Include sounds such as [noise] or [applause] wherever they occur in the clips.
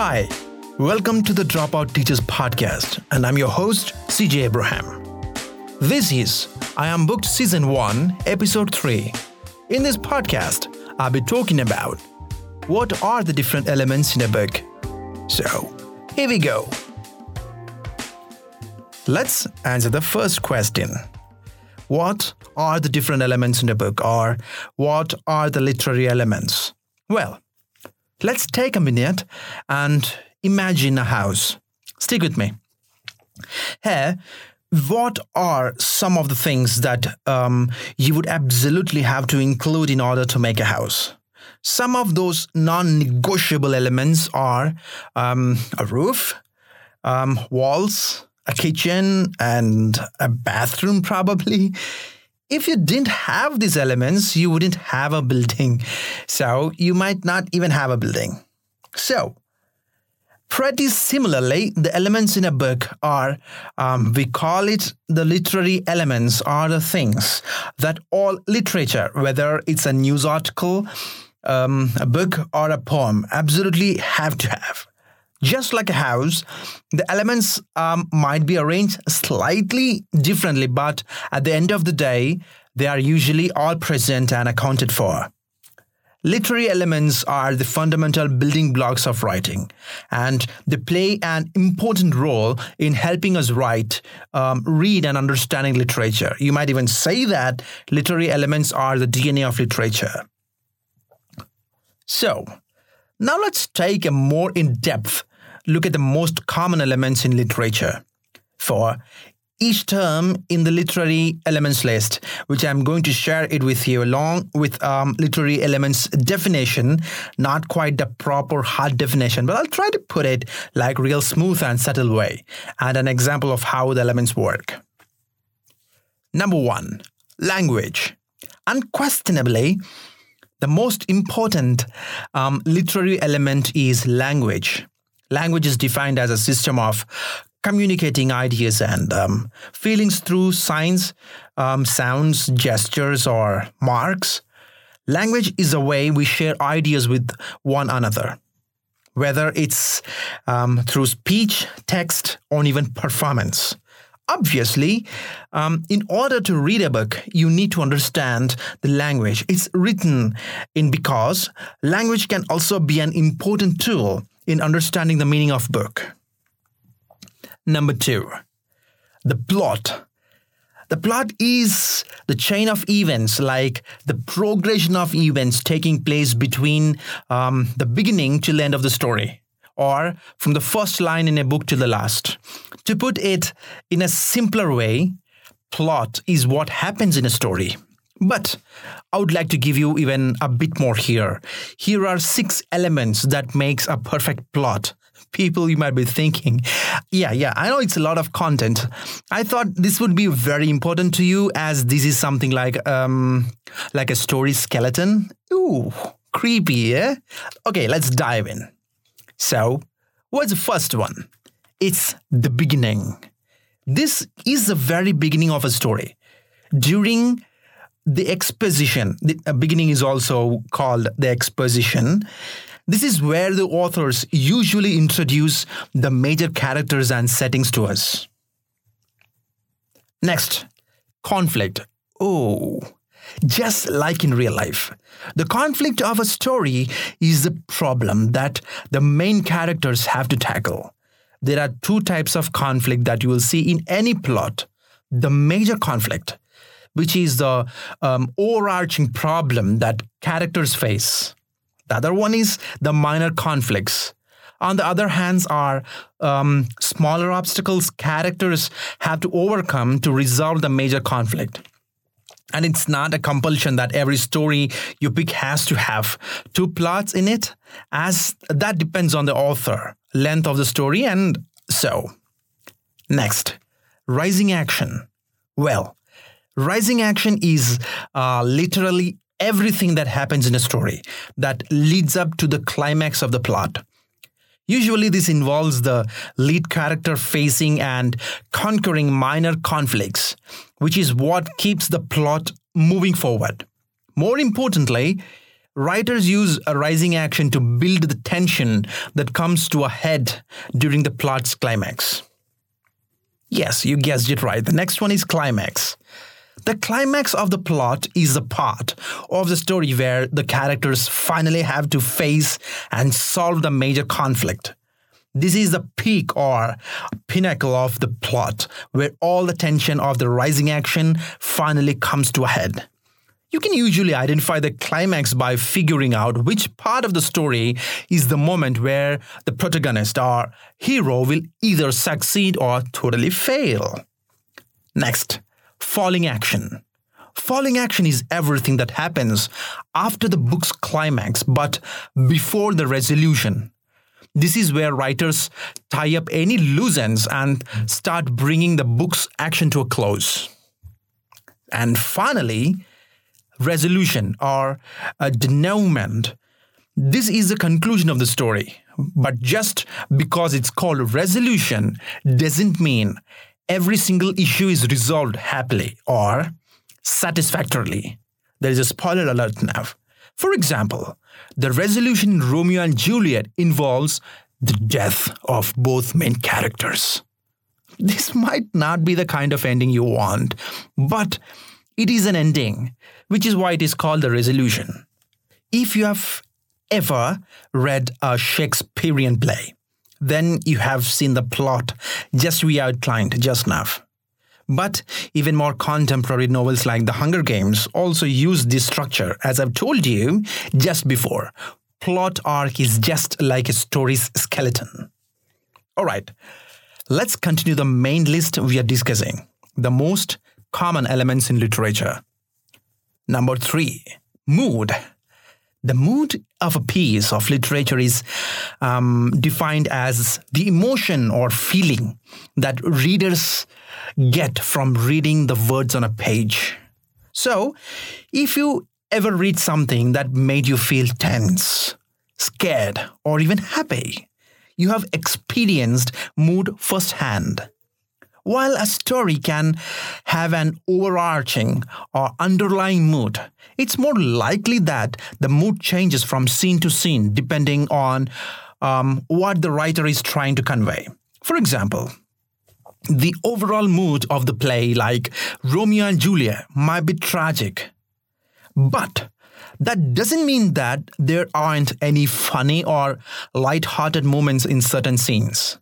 Hi, welcome to the Dropout Teachers Podcast, and I'm your host, CJ Abraham. This is I Am Booked Season 1, Episode 3. In this podcast, I'll be talking about what are the different elements in a book. So, here we go. Let's answer the first question What are the different elements in a book, or what are the literary elements? Well, let's take a minute and imagine a house. Stick with me. Here, what are some of the things that um, you would absolutely have to include in order to make a house? Some of those non negotiable elements are um, a roof, um, walls, a kitchen, and a bathroom, [laughs] probably. If you didn't have these elements, you wouldn't have a building. So you might not even have a building. So, pretty similarly, the elements in a book are, um, we call it the literary elements, are the things that all literature, whether it's a news article, um, a book, or a poem, absolutely have to have. Just like a house, the elements um, might be arranged slightly differently, but at the end of the day, they are usually all present and accounted for. Literary elements are the fundamental building blocks of writing, and they play an important role in helping us write, um, read, and understanding literature. You might even say that literary elements are the DNA of literature. So, now let's take a more in depth look at the most common elements in literature. For each term in the literary elements list, which I'm going to share it with you along with um, literary elements definition, not quite the proper hard definition, but I'll try to put it like real smooth and subtle way, and an example of how the elements work. Number one, language. Unquestionably, the most important um, literary element is language. Language is defined as a system of communicating ideas and um, feelings through signs, um, sounds, gestures, or marks. Language is a way we share ideas with one another, whether it's um, through speech, text, or even performance. Obviously, um, in order to read a book, you need to understand the language it's written in because language can also be an important tool in understanding the meaning of book. Number two, the plot. The plot is the chain of events, like the progression of events taking place between um, the beginning to the end of the story, or from the first line in a book to the last. To put it in a simpler way, plot is what happens in a story. But I would like to give you even a bit more here. Here are six elements that makes a perfect plot. People you might be thinking, yeah, yeah, I know it's a lot of content. I thought this would be very important to you as this is something like um like a story skeleton. Ooh, creepy, eh? Okay, let's dive in. So, what's the first one? It's the beginning. This is the very beginning of a story. During the exposition, the uh, beginning is also called the exposition. This is where the authors usually introduce the major characters and settings to us. Next, conflict. Oh, just like in real life, the conflict of a story is the problem that the main characters have to tackle. There are two types of conflict that you will see in any plot the major conflict which is the um, overarching problem that characters face. The other one is the minor conflicts. On the other hands, are um, smaller obstacles characters have to overcome to resolve the major conflict. And it's not a compulsion that every story you pick has to have two plots in it, as that depends on the author, length of the story, and so. Next, rising action. Well, Rising action is uh, literally everything that happens in a story that leads up to the climax of the plot. Usually, this involves the lead character facing and conquering minor conflicts, which is what keeps the plot moving forward. More importantly, Writers use a rising action to build the tension that comes to a head during the plot's climax. Yes, you guessed it right. The next one is climax. The climax of the plot is the part of the story where the characters finally have to face and solve the major conflict. This is the peak or pinnacle of the plot where all the tension of the rising action finally comes to a head. You can usually identify the climax by figuring out which part of the story is the moment where the protagonist or hero will either succeed or totally fail. Next, falling action. Falling action is everything that happens after the book's climax but before the resolution. This is where writers tie up any loose ends and start bringing the book's action to a close. And finally, resolution or a denouement. This is the conclusion of the story. But just because it's called resolution doesn't mean every single issue is resolved happily or satisfactorily. There is a spoiler alert now. For example, the resolution in Romeo and Juliet involves the death of both main characters. This might not be the kind of ending you want, but it is an ending, which is why it is called the resolution. If you have ever read a Shakespearean play, then you have seen the plot just we outlined just now. But even more contemporary novels like The Hunger Games also use this structure, as I've told you just before. Plot arc is just like a story's skeleton. All right, let's continue the main list we are discussing the most common elements in literature. Number three, mood. The mood of a piece of literature is um, defined as the emotion or feeling that readers get from reading the words on a page. So, if you ever read something that made you feel tense, scared, or even happy, you have experienced mood firsthand. While a story can have an overarching or underlying mood, it's more likely that the mood changes from scene to scene depending on um, what the writer is trying to convey. For example, the overall mood of the play, like Romeo and Juliet, might be tragic. But that doesn't mean that there aren't any funny or light-hearted moments in certain scenes.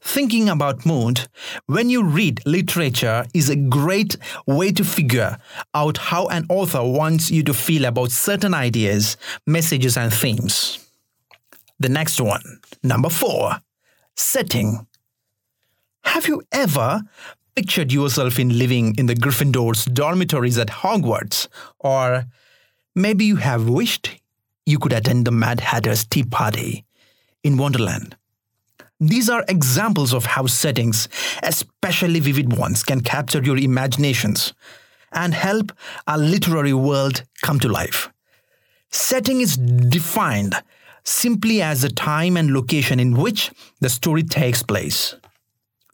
Thinking about mood when you read literature is a great way to figure out how an author wants you to feel about certain ideas, messages, and themes. The next one, number four, setting. Have you ever pictured yourself in living in the Gryffindor's dormitories at Hogwarts? Or maybe you have wished you could attend the Mad Hatter's tea party in Wonderland. These are examples of how settings, especially vivid ones, can capture your imaginations and help a literary world come to life. Setting is defined simply as the time and location in which the story takes place.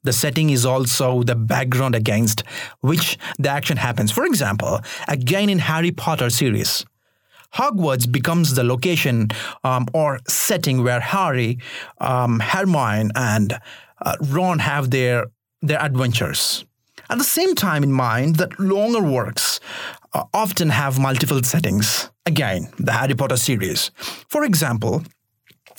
The setting is also the background against which the action happens. For example, again in Harry Potter series, Hogwarts becomes the location um, or setting where Harry, um, Hermione, and uh, Ron have their their adventures. At the same time, in mind that longer works uh, often have multiple settings. Again, the Harry Potter series, for example,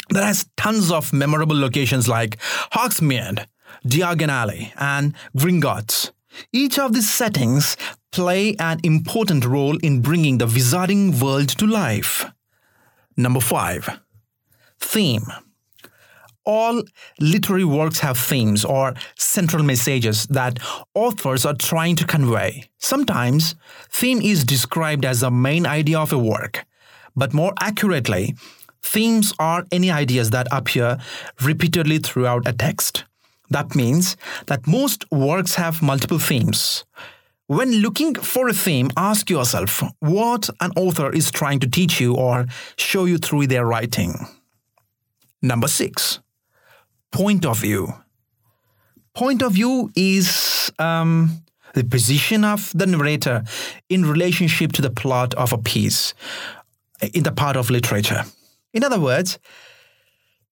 that has tons of memorable locations like Hogsmeade, Diagon Alley, and Gringotts. Each of these settings play an important role in bringing the wizarding world to life. Number 5. Theme. All literary works have themes or central messages that authors are trying to convey. Sometimes, theme is described as the main idea of a work, but more accurately, themes are any ideas that appear repeatedly throughout a text. That means that most works have multiple themes. When looking for a theme, ask yourself what an author is trying to teach you or show you through their writing. Number six, point of view. Point of view is um, the position of the narrator in relationship to the plot of a piece. in the part of literature. In other words,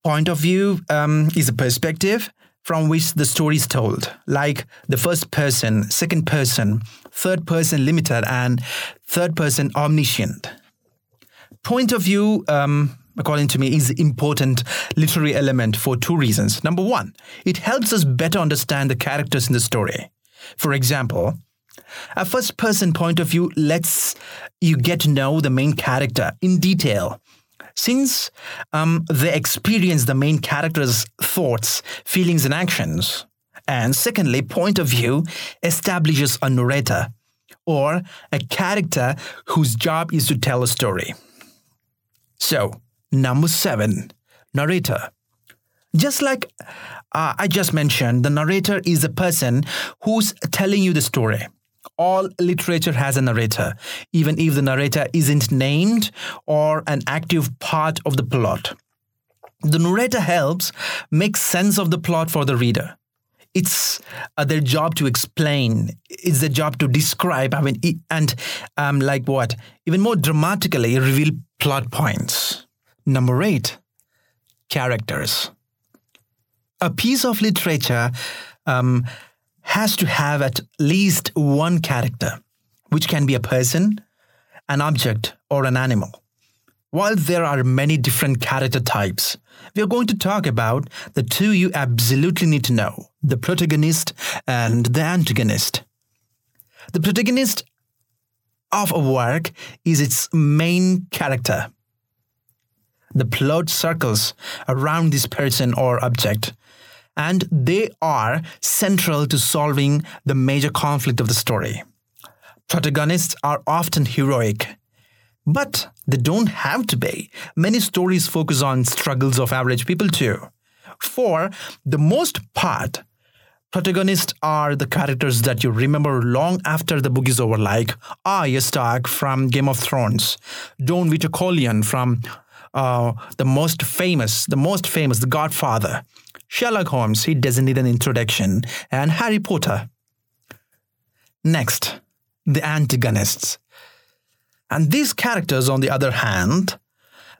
point of view um, is a perspective from which the story is told, like the first person, second person, third person limited, and third person omniscient. Point of view, um, according to me, is important literary element for two reasons. Number one, it helps us better understand the characters in the story. For example, a first person point of view lets you get to know the main character in detail since um, they experience the main character's thoughts, feelings, and actions. And secondly, point of view establishes a narrator or a character whose job is to tell a story. So, number seven, narrator. Just like uh, I just mentioned, the narrator is the person who's telling you the story all literature has a narrator, even if the narrator isn't named or an active part of the plot. The narrator helps make sense of the plot for the reader. It's uh, their job to explain. It's their job to describe. I mean, and um, like what? Even more dramatically, reveal plot points. Number eight, characters. A piece of literature um, has to have at least one character, which can be a person, an object, or an animal. While there are many different character types, we are going to talk about the two you absolutely need to know the protagonist and the antagonist. The protagonist of a work is its main character. The plot circles around this person or object, and they are central to solving the major conflict of the story. Protagonists are often heroic, but they don't have to be. Many stories focus on struggles of average people too. For the most part, protagonists are the characters that you remember long after the book is over, like Arya Stark from Game of Thrones, Don Vito Corleone from uh, the most famous, the most famous, The Godfather, Sherlock Holmes, he doesn't need an introduction, and Harry Potter. Next, the antagonists. And these characters, on the other hand,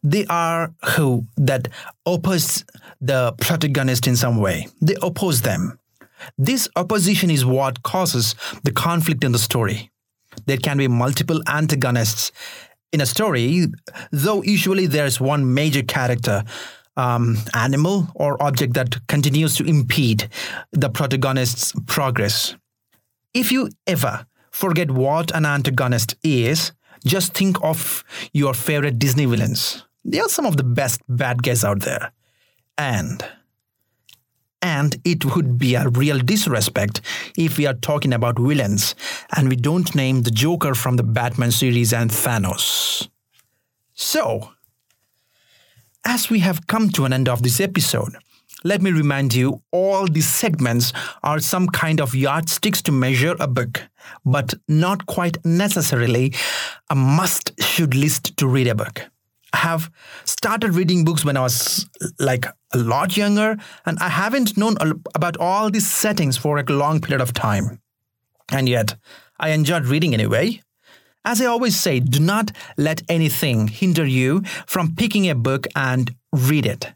they are who that oppose the protagonist in some way. They oppose them. This opposition is what causes the conflict in the story. There can be multiple antagonists in a story, though usually there's one major character um, animal or object that continues to impede the protagonist's progress. If you ever forget what an antagonist is, just think of your favorite Disney villains. They are some of the best bad guys out there. And and it would be a real disrespect if we are talking about villains and we don't name the Joker from the Batman series and Thanos. So, as we have come to an end of this episode, let me remind you all these segments are some kind of yardsticks to measure a book, but not quite necessarily a must should list to read a book. I have started reading books when I was like a lot younger, and I haven't known about all these settings for a long period of time. And yet, I enjoyed reading anyway. As I always say, do not let anything hinder you from picking a book and read it.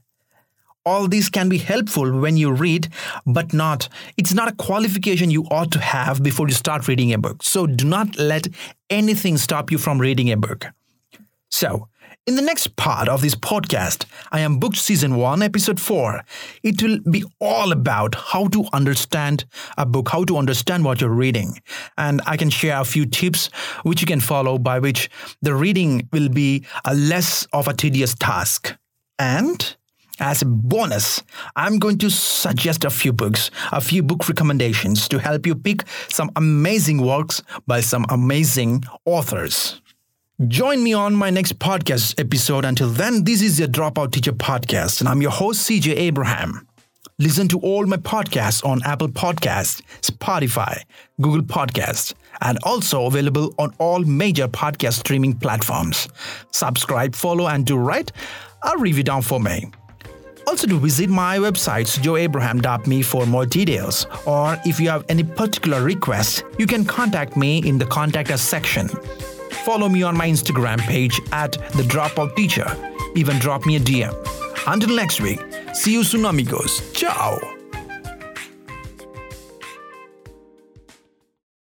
All these can be helpful when you read, but not, it's not a qualification you ought to have before you start reading a book. So do not let anything stop you from reading a book. So, in the next part of this podcast, I am booked season 1, episode 4. It will be all about how to understand a book, how to understand what you're reading. And I can share a few tips which you can follow by which the reading will be a less of a tedious task. And as a bonus, I'm going to suggest a few books, a few book recommendations to help you pick some amazing works by some amazing authors. Join me on my next podcast episode. Until then, this is your Dropout Teacher podcast, and I'm your host, CJ Abraham. Listen to all my podcasts on Apple Podcasts, Spotify, Google Podcasts, and also available on all major podcast streaming platforms. Subscribe, follow, and do write a review down for me. Also, to visit my website, joeabraham.me for more details. Or if you have any particular request, you can contact me in the Contact Us section. Follow me on my Instagram page at the Dropout Teacher. Even drop me a DM. Until next week, see you soon, amigos. Ciao.